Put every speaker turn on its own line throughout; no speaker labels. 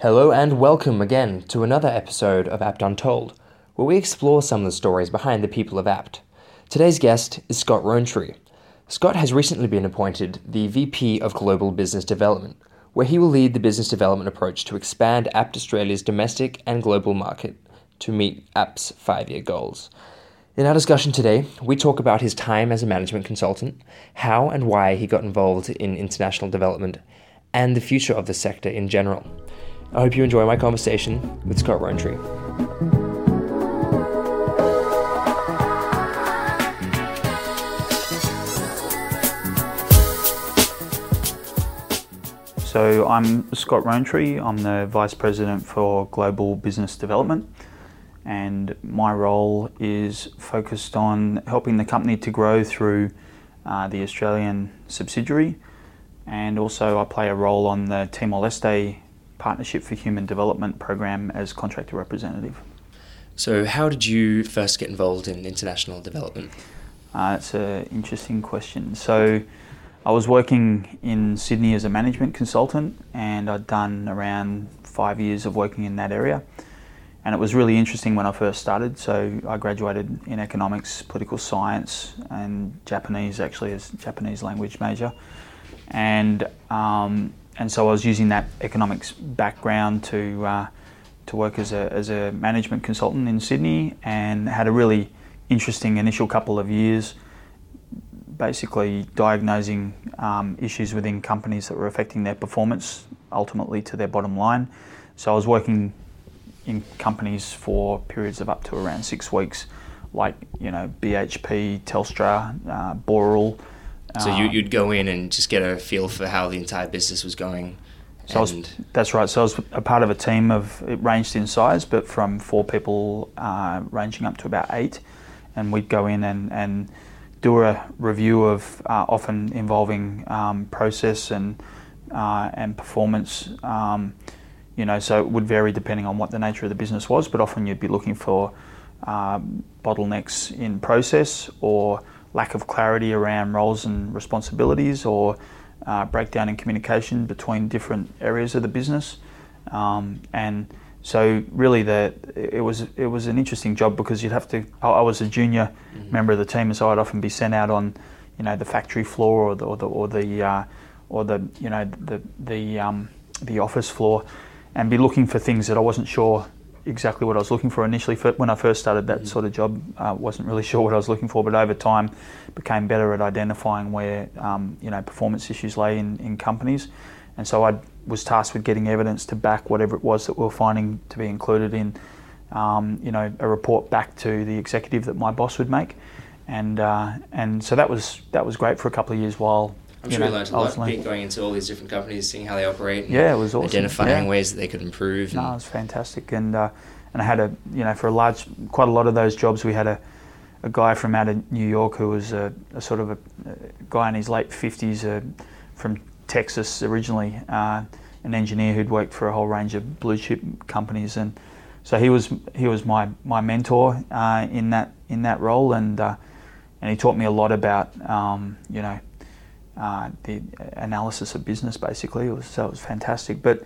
Hello and welcome again to another episode of Abt Untold, where we explore some of the stories behind the people of Abt. Today's guest is Scott Rowntree. Scott has recently been appointed the VP of Global Business Development, where he will lead the business development approach to expand Abt Australia's domestic and global market to meet Abt's five year goals. In our discussion today, we talk about his time as a management consultant, how and why he got involved in international development, and the future of the sector in general. I hope you enjoy my conversation with Scott Rowntree.
So I'm Scott Rowntree. I'm the Vice President for Global Business Development and my role is focused on helping the company to grow through uh, the Australian subsidiary, and also I play a role on the Timor Leste Partnership for Human Development program as contractor representative.
So, how did you first get involved in international development?
Uh, that's an interesting question. So, I was working in Sydney as a management consultant, and I'd done around five years of working in that area and it was really interesting when I first started. So I graduated in economics, political science, and Japanese actually as Japanese language major, and um, and so I was using that economics background to uh, to work as a as a management consultant in Sydney, and had a really interesting initial couple of years. Basically, diagnosing um, issues within companies that were affecting their performance, ultimately to their bottom line. So I was working in companies for periods of up to around six weeks, like you know BHP, Telstra, uh, Boral.
So you, would go in and just get a feel for how the entire business was going.
So was, that's right. So I was a part of a team of it ranged in size, but from four people uh, ranging up to about eight, and we'd go in and, and do a review of uh, often involving um, process and uh, and performance. Um, you know, so it would vary depending on what the nature of the business was, but often you'd be looking for um, bottlenecks in process or lack of clarity around roles and responsibilities or uh, breakdown in communication between different areas of the business. Um, and so really the, it was it was an interesting job because you'd have to I was a junior mm-hmm. member of the team and so I'd often be sent out on you know the factory floor or the or the or the, uh, or the you know the the um, the office floor and be looking for things that I wasn't sure exactly what I was looking for initially. When I first started that mm-hmm. sort of job, uh, wasn't really sure what I was looking for, but over time became better at identifying where um, you know performance issues lay in, in companies, and so I was tasked with getting evidence to back whatever it was that we were finding to be included in um, you know a report back to the executive that my boss would make, and uh, and so that was that was great for a couple of years while
I'm sure you, know, you learned a lot going into all these different companies, seeing how they operate.
Yeah, it was awesome.
Identifying
yeah.
ways that they could improve.
No, it was fantastic, and uh, and I had a you know for a large quite a lot of those jobs we had a a guy from out of New York who was a, a sort of a, a, guy in his late fifties uh, from Texas originally, uh, an engineer who'd worked for a whole range of blue chip companies, and so he was he was my my mentor uh, in that in that role, and uh, and he taught me a lot about um, you know uh, the analysis of business basically. It was, so it was fantastic. But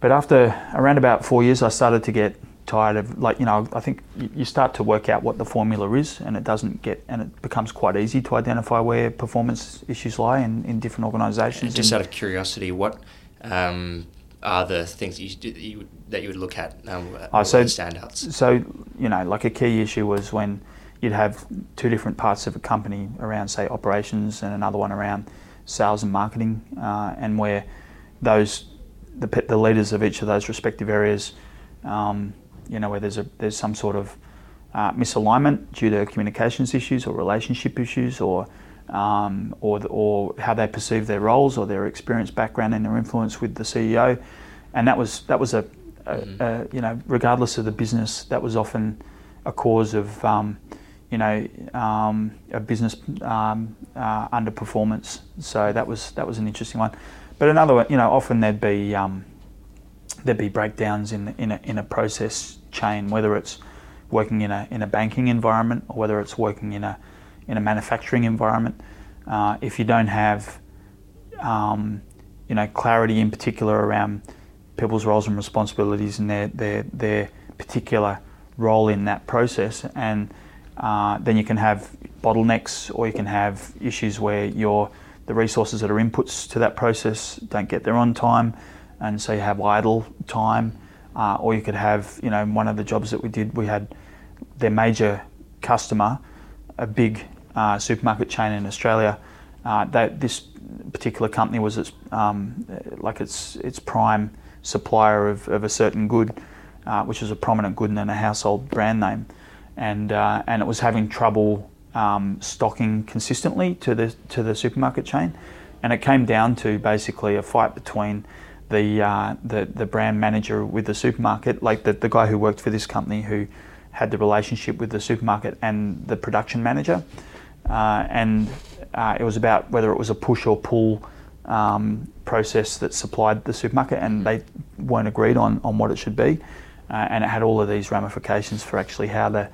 but after around about four years, I started to get tired of like you know I think you start to work out what the formula is, and it doesn't get and it becomes quite easy to identify where performance issues lie in, in different organisations.
Just out of curiosity, what um, are the things that you, that you, that you would look at? Um, oh, so standouts.
So you know, like a key issue was when you'd have two different parts of a company around, say, operations and another one around sales and marketing, uh, and where those the, the leaders of each of those respective areas, um, you know, where there's a there's some sort of uh, misalignment due to communications issues or relationship issues or um, or, the, or how they perceive their roles or their experience, background, and their influence with the CEO, and that was that was a, a, mm-hmm. a you know regardless of the business, that was often a cause of um, you know, um, a business um, uh, underperformance. So that was that was an interesting one. But another one, you know, often there'd be um, there'd be breakdowns in in a, in a process chain, whether it's working in a in a banking environment or whether it's working in a in a manufacturing environment. Uh, if you don't have um, you know clarity in particular around people's roles and responsibilities and their their their particular role in that process, and uh, then you can have bottlenecks or you can have issues where your the resources that are inputs to that process don't get there on time, and so you have idle time, uh, or you could have you know one of the jobs that we did we had their major customer, a big uh, supermarket chain in Australia. Uh, that this particular company was its um, like its its prime supplier of, of a certain good, uh, which was a prominent good and a household brand name, and uh, and it was having trouble um, stocking consistently to the to the supermarket chain, and it came down to basically a fight between the uh, the the brand manager with the supermarket, like the the guy who worked for this company who had the relationship with the supermarket and the production manager, uh, and uh, it was about whether it was a push or pull um, process that supplied the supermarket, and they weren't agreed on, on what it should be. Uh, and it had all of these ramifications for actually how the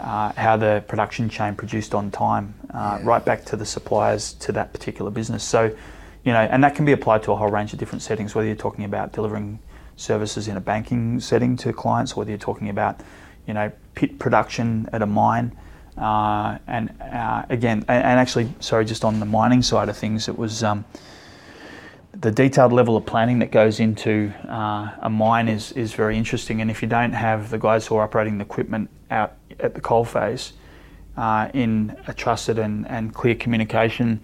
uh, how the production chain produced on time, uh, yeah. right back to the suppliers to that particular business. So, you know, and that can be applied to a whole range of different settings. Whether you're talking about delivering services in a banking setting to clients, or whether you're talking about, you know, pit production at a mine, uh, and uh, again, and, and, actually, sorry, just on the mining side of things, it was um, the detailed level of planning that goes into uh, a mine is, is very interesting. And if you don't have the guys who are operating the equipment out at the coalface uh, in a trusted and, and clear communication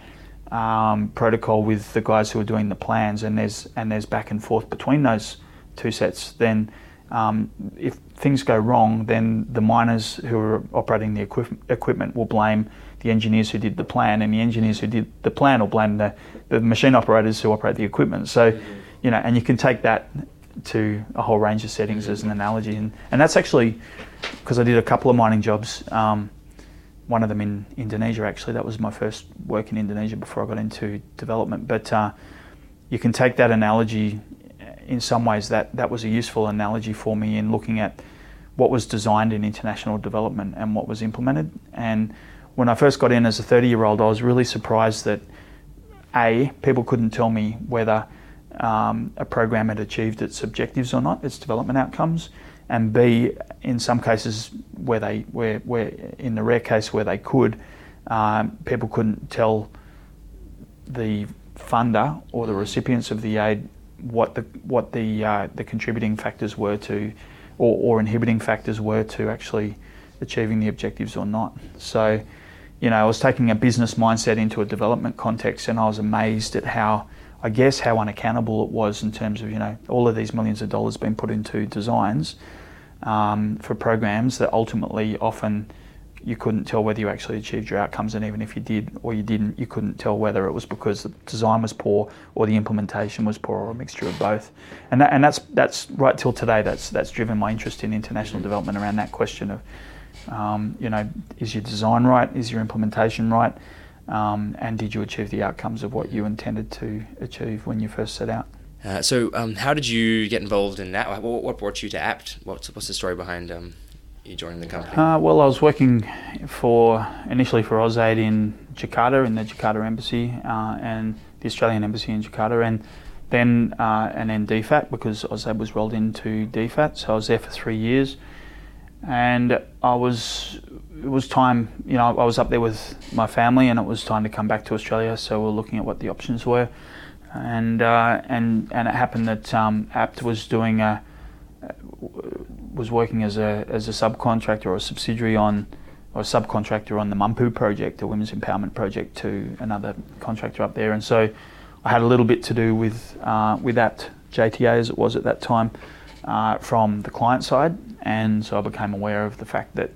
um, protocol with the guys who are doing the plans, and there's and there's back and forth between those two sets, then um, if things go wrong, then the miners who are operating the equip- equipment will blame the engineers who did the plan, and the engineers who did the plan will blame the, the machine operators who operate the equipment. So, you know, and you can take that to a whole range of settings as an analogy, and, and that's actually because I did a couple of mining jobs. Um, one of them in Indonesia, actually. That was my first work in Indonesia before I got into development. But uh, you can take that analogy in some ways that, that was a useful analogy for me in looking at what was designed in international development and what was implemented. And when I first got in as a 30 year old, I was really surprised that A, people couldn't tell me whether um, a program had achieved its objectives or not, its development outcomes, and B, in some cases where they, where, where in the rare case where they could, um, people couldn't tell the funder or the recipients of the aid what the what the uh, the contributing factors were to, or, or inhibiting factors were to actually achieving the objectives or not. So, you know, I was taking a business mindset into a development context, and I was amazed at how, I guess, how unaccountable it was in terms of you know all of these millions of dollars being put into designs um, for programs that ultimately often you couldn't tell whether you actually achieved your outcomes, and even if you did or you didn't, you couldn't tell whether it was because the design was poor or the implementation was poor or a mixture of both. And that, and that's that's right till today. That's that's driven my interest in international development around that question of, um, you know, is your design right? Is your implementation right? Um, and did you achieve the outcomes of what you intended to achieve when you first set out?
Uh, so, um, how did you get involved in that? What, brought you to Abt? What's, what's the story behind um, you joining the company? Uh,
well, I was working for initially for AusAid in Jakarta in the Jakarta embassy uh, and the Australian embassy in Jakarta, and then uh, and then DFAT because AusAid was rolled into DFAT. So I was there for three years, and I was it was time. You know, I was up there with my family, and it was time to come back to Australia. So we we're looking at what the options were, and uh, and and it happened that um, Abt was doing a was working as a as a subcontractor or a subsidiary on or subcontractor on the Mampu project, a women's empowerment project, to another contractor up there, and so I had a little bit to do with uh, with that JTA as it was at that time uh, from the client side, and so I became aware of the fact that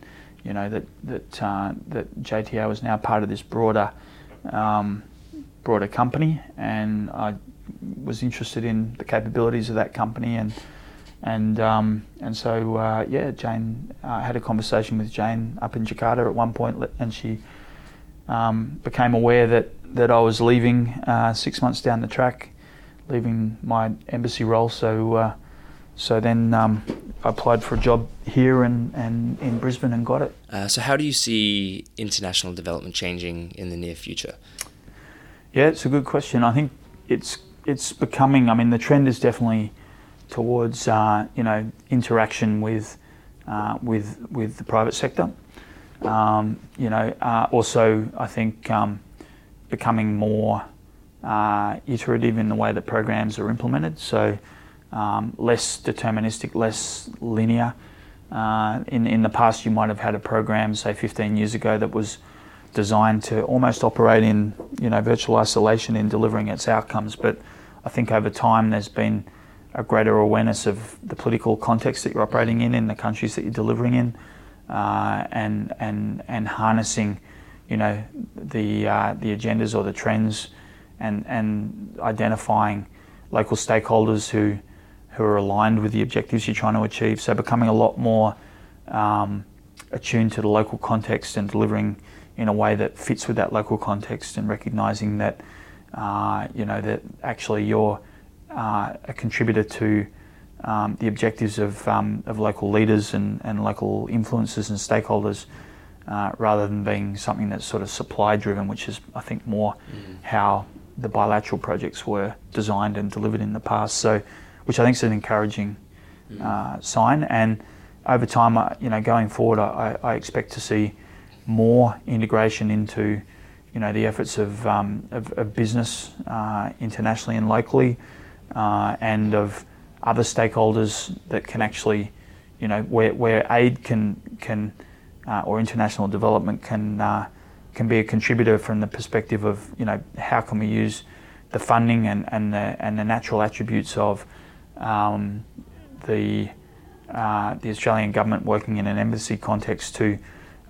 you know that that uh, that JTA was now part of this broader um, broader company, and I was interested in the capabilities of that company and and um, and so uh, yeah, Jane uh, had a conversation with Jane up in Jakarta at one point, and she um, became aware that that I was leaving uh, six months down the track, leaving my embassy role. So uh, so then um, I applied for a job here and, and in Brisbane and got it.
Uh, so how do you see international development changing in the near future?
Yeah, it's a good question. I think it's it's becoming. I mean, the trend is definitely towards uh, you know interaction with uh, with with the private sector. Um, you know, uh, also I think um, becoming more uh, iterative in the way that programs are implemented. So um, less deterministic, less linear. Uh, in in the past, you might have had a program, say 15 years ago, that was designed to almost operate in you know virtual isolation in delivering its outcomes. But I think over time, there's been a greater awareness of the political context that you're operating in, in the countries that you're delivering in, uh, and and and harnessing, you know, the uh, the agendas or the trends, and and identifying local stakeholders who who are aligned with the objectives you're trying to achieve. So becoming a lot more um, attuned to the local context and delivering in a way that fits with that local context, and recognizing that uh, you know that actually you're uh, a contributor to um, the objectives of, um, of local leaders and, and local influencers and stakeholders uh, rather than being something that's sort of supply driven, which is, I think, more mm. how the bilateral projects were designed and delivered in the past. So, which I think is an encouraging mm. uh, sign. And over time, uh, you know, going forward, I, I, expect to see more integration into, you know, the efforts of, um, of, of, business uh, internationally and locally uh, and of other stakeholders that can actually, you know, where, where aid can can uh, or international development can uh, can be a contributor from the perspective of you know how can we use the funding and, and the and the natural attributes of um, the uh, the Australian government working in an embassy context to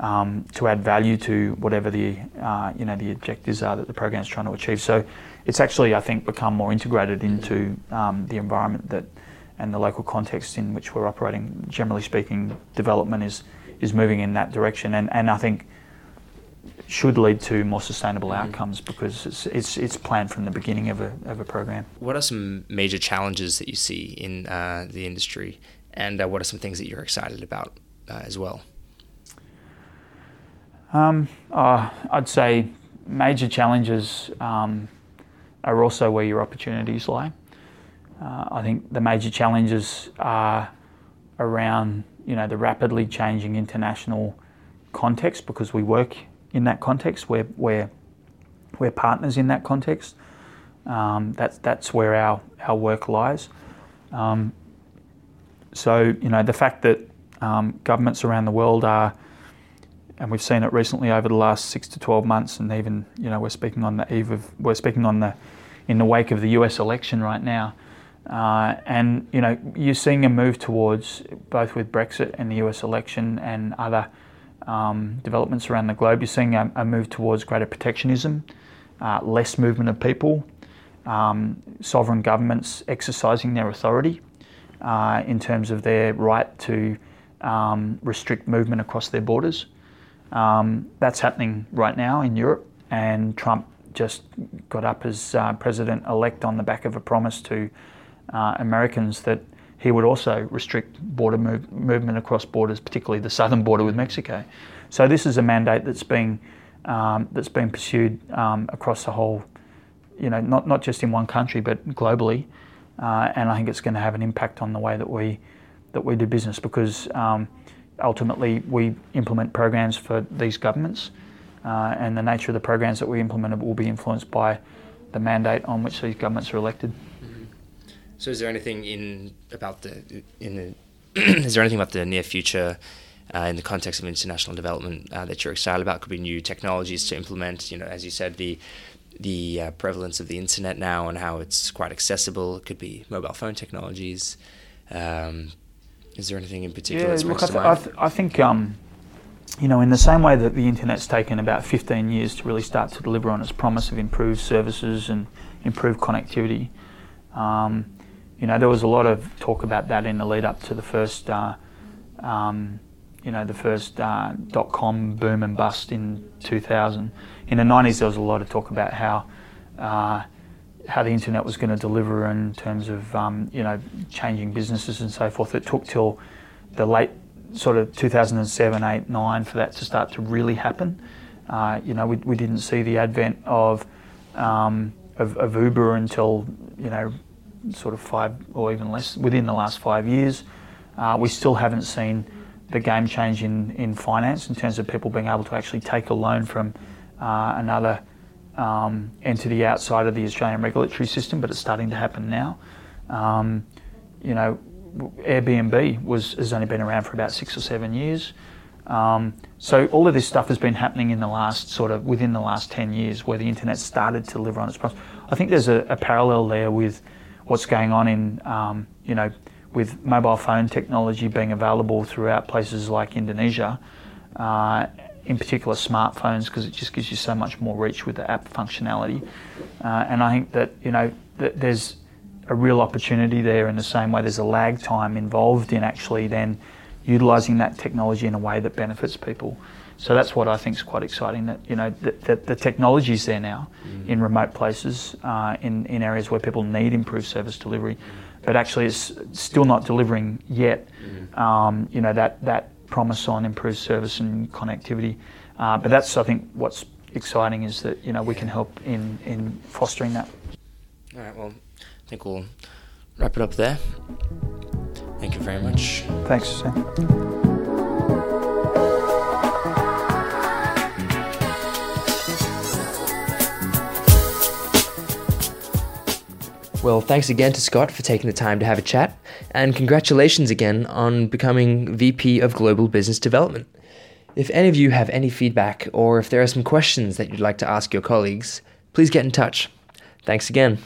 um, to add value to whatever the uh, you know the objectives are that the program is trying to achieve. So it's actually I think become more integrated into um, the environment that and the local context in which we're operating. Generally speaking, development is is moving in that direction, and, and I think should lead to more sustainable mm-hmm. outcomes because it's, it's it's planned from the beginning of a of a program.
What are some major challenges that you see in uh, the industry, and uh, what are some things that you're excited about uh, as well?
Um, uh, I'd say major challenges um, are also where your opportunities lie. Uh, I think the major challenges are around you know the rapidly changing international context because we work in that context. We're we're, we're partners in that context. Um, that's that's where our our work lies. Um, so you know the fact that um, governments around the world are and we've seen it recently over the last six to 12 months, and even you know we're speaking on the eve of we're speaking on the in the wake of the U.S. election right now, uh, and you know you're seeing a move towards both with Brexit and the U.S. election and other um, developments around the globe. You're seeing a, a move towards greater protectionism, uh, less movement of people, um, sovereign governments exercising their authority uh, in terms of their right to um, restrict movement across their borders. Um, that's happening right now in Europe, and Trump just got up as uh, president elect on the back of a promise to uh, Americans that he would also restrict border move, movement across borders, particularly the southern border with Mexico. So this is a mandate that's being um, that's been pursued um, across the whole, you know, not not just in one country but globally, uh, and I think it's going to have an impact on the way that we that we do business because um, ultimately we implement programs for these governments, uh, and the nature of the programs that we implement will be influenced by the mandate on which these governments are elected. Mm-hmm.
So, is there anything in about the in the is there anything about the near future? Uh, in the context of international development, uh, that you're excited about could be new technologies to implement. You know, as you said, the the uh, prevalence of the internet now and how it's quite accessible. It could be mobile phone technologies. Um, is there anything in particular?
Yeah, look, I, th- I, th- I, think um, you know, in the same way that the internet's taken about 15 years to really start to deliver on its promise of improved services and improved connectivity. Um, you know, there was a lot of talk about that in the lead up to the first, uh, um, you know, the first uh, dot com boom and bust in 2000. In the 90s, there was a lot of talk about how uh, how the internet was going to deliver in terms of um, you know changing businesses and so forth. It took till the late sort of 2007, 8, 9 for that to start to really happen. Uh, you know, we, we didn't see the advent of, um, of, of Uber until you know sort of five or even less within the last five years. Uh, we still haven't seen the game change in, in finance in terms of people being able to actually take a loan from uh, another um, entity outside of the Australian regulatory system, but it's starting to happen now. Um, you know, Airbnb was has only been around for about six or seven years. Um, so all of this stuff has been happening in the last sort of within the last ten years, where the internet started to deliver on its promise. I think there's a, a parallel there with what's going on in um, you know with mobile phone technology being available throughout places like Indonesia. Uh, in particular smartphones because it just gives you so much more reach with the app functionality. Uh, and I think that you know that there's a real opportunity there in the same way there's a lag time involved in actually then utilising that technology in a way that benefits people. So that's what I think is quite exciting. That you know that, that the technology is there now mm. in remote places, uh, in in areas where people need improved service delivery, but actually it's still not delivering yet. Mm. Um, you know that that promise on improved service and connectivity. Uh, but that's I think what's exciting is that you know we can help in in fostering that.
All right. Well, I think we'll wrap it up there. Thank you very much.
Thanks, Sam.
Well, thanks again to Scott for taking the time to have a chat, and congratulations again on becoming VP of Global Business Development. If any of you have any feedback or if there are some questions that you'd like to ask your colleagues, please get in touch. Thanks again.